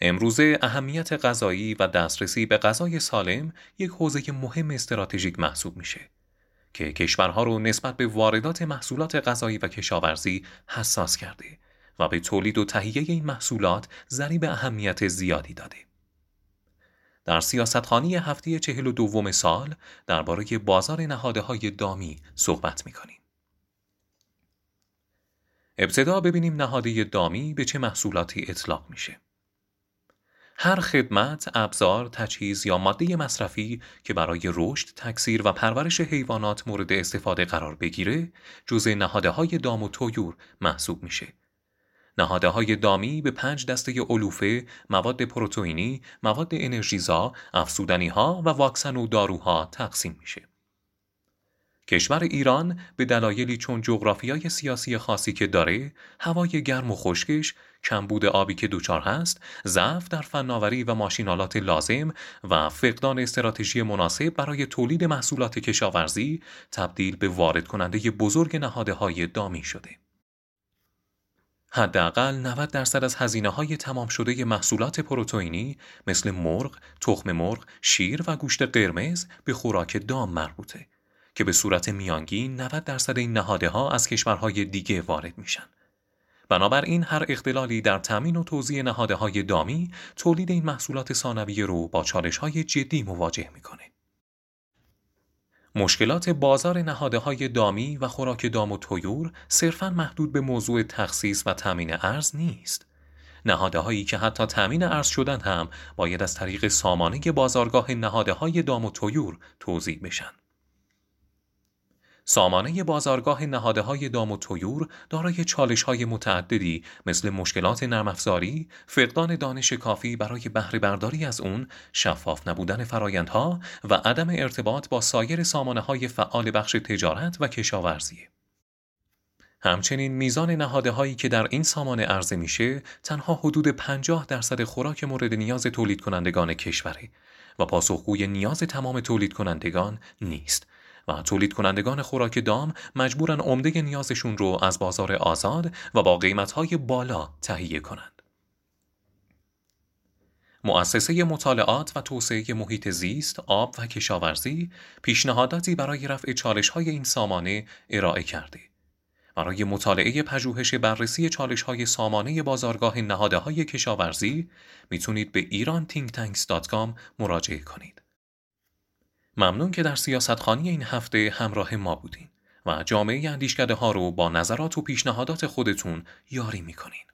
امروزه اهمیت غذایی و دسترسی به غذای سالم یک حوزه مهم استراتژیک محسوب میشه که کشورها رو نسبت به واردات محصولات غذایی و کشاورزی حساس کرده و به تولید و تهیه این محصولات ضریب اهمیت زیادی داده. در سیاستخانی هفته چهل و دوم سال درباره بازار نهاده های دامی صحبت می کنیم. ابتدا ببینیم نهاده دامی به چه محصولاتی اطلاق میشه. هر خدمت، ابزار، تجهیز یا ماده مصرفی که برای رشد، تکثیر و پرورش حیوانات مورد استفاده قرار بگیره، جزء نهاده های دام و تویور محسوب میشه. نهاده های دامی به پنج دسته علوفه، مواد پروتئینی، مواد انرژیزا، افسودنی ها و واکسن و داروها تقسیم میشه. کشور ایران به دلایلی چون جغرافیای سیاسی خاصی که داره، هوای گرم و خشکش، کمبود آبی که دوچار هست، ضعف در فناوری و ماشینالات لازم و فقدان استراتژی مناسب برای تولید محصولات کشاورزی تبدیل به وارد کننده بزرگ نهاده های دامی شده. حداقل 90 درصد از هزینه های تمام شده محصولات پروتئینی مثل مرغ، تخم مرغ، شیر و گوشت قرمز به خوراک دام مربوطه که به صورت میانگین 90 درصد این نهاده ها از کشورهای دیگه وارد میشن. بنابراین هر اختلالی در تامین و توزیع نهاده های دامی تولید این محصولات ثانویه رو با چالش های جدی مواجه می‌کنه. مشکلات بازار نهاده های دامی و خوراک دام و تویور صرفاً محدود به موضوع تخصیص و تامین ارز نیست. نهاده هایی که حتی تامین ارز شدن هم باید از طریق سامانه بازارگاه نهاده های دام و تویور توضیح بشن. سامانه بازارگاه نهاده های دام و تویور دارای چالش های متعددی مثل مشکلات نرمافزاری، فقدان دانش کافی برای بهره برداری از اون، شفاف نبودن فرایندها و عدم ارتباط با سایر سامانه های فعال بخش تجارت و کشاورزی. همچنین میزان نهاده هایی که در این سامانه عرضه میشه تنها حدود 50 درصد خوراک مورد نیاز تولید کنندگان کشوره و پاسخگوی نیاز تمام تولید کنندگان نیست و تولید کنندگان خوراک دام مجبورن عمده نیازشون رو از بازار آزاد و با قیمتهای بالا تهیه کنند. مؤسسه مطالعات و توسعه محیط زیست، آب و کشاورزی پیشنهاداتی برای رفع چالش های این سامانه ارائه کرده. برای مطالعه پژوهش بررسی چالش های سامانه بازارگاه نهاده های کشاورزی می‌تونید به iranThinkTanks.com مراجعه کنید. ممنون که در سیاستخانی این هفته همراه ما بودین و جامعه اندیشکده ها رو با نظرات و پیشنهادات خودتون یاری می‌کنین.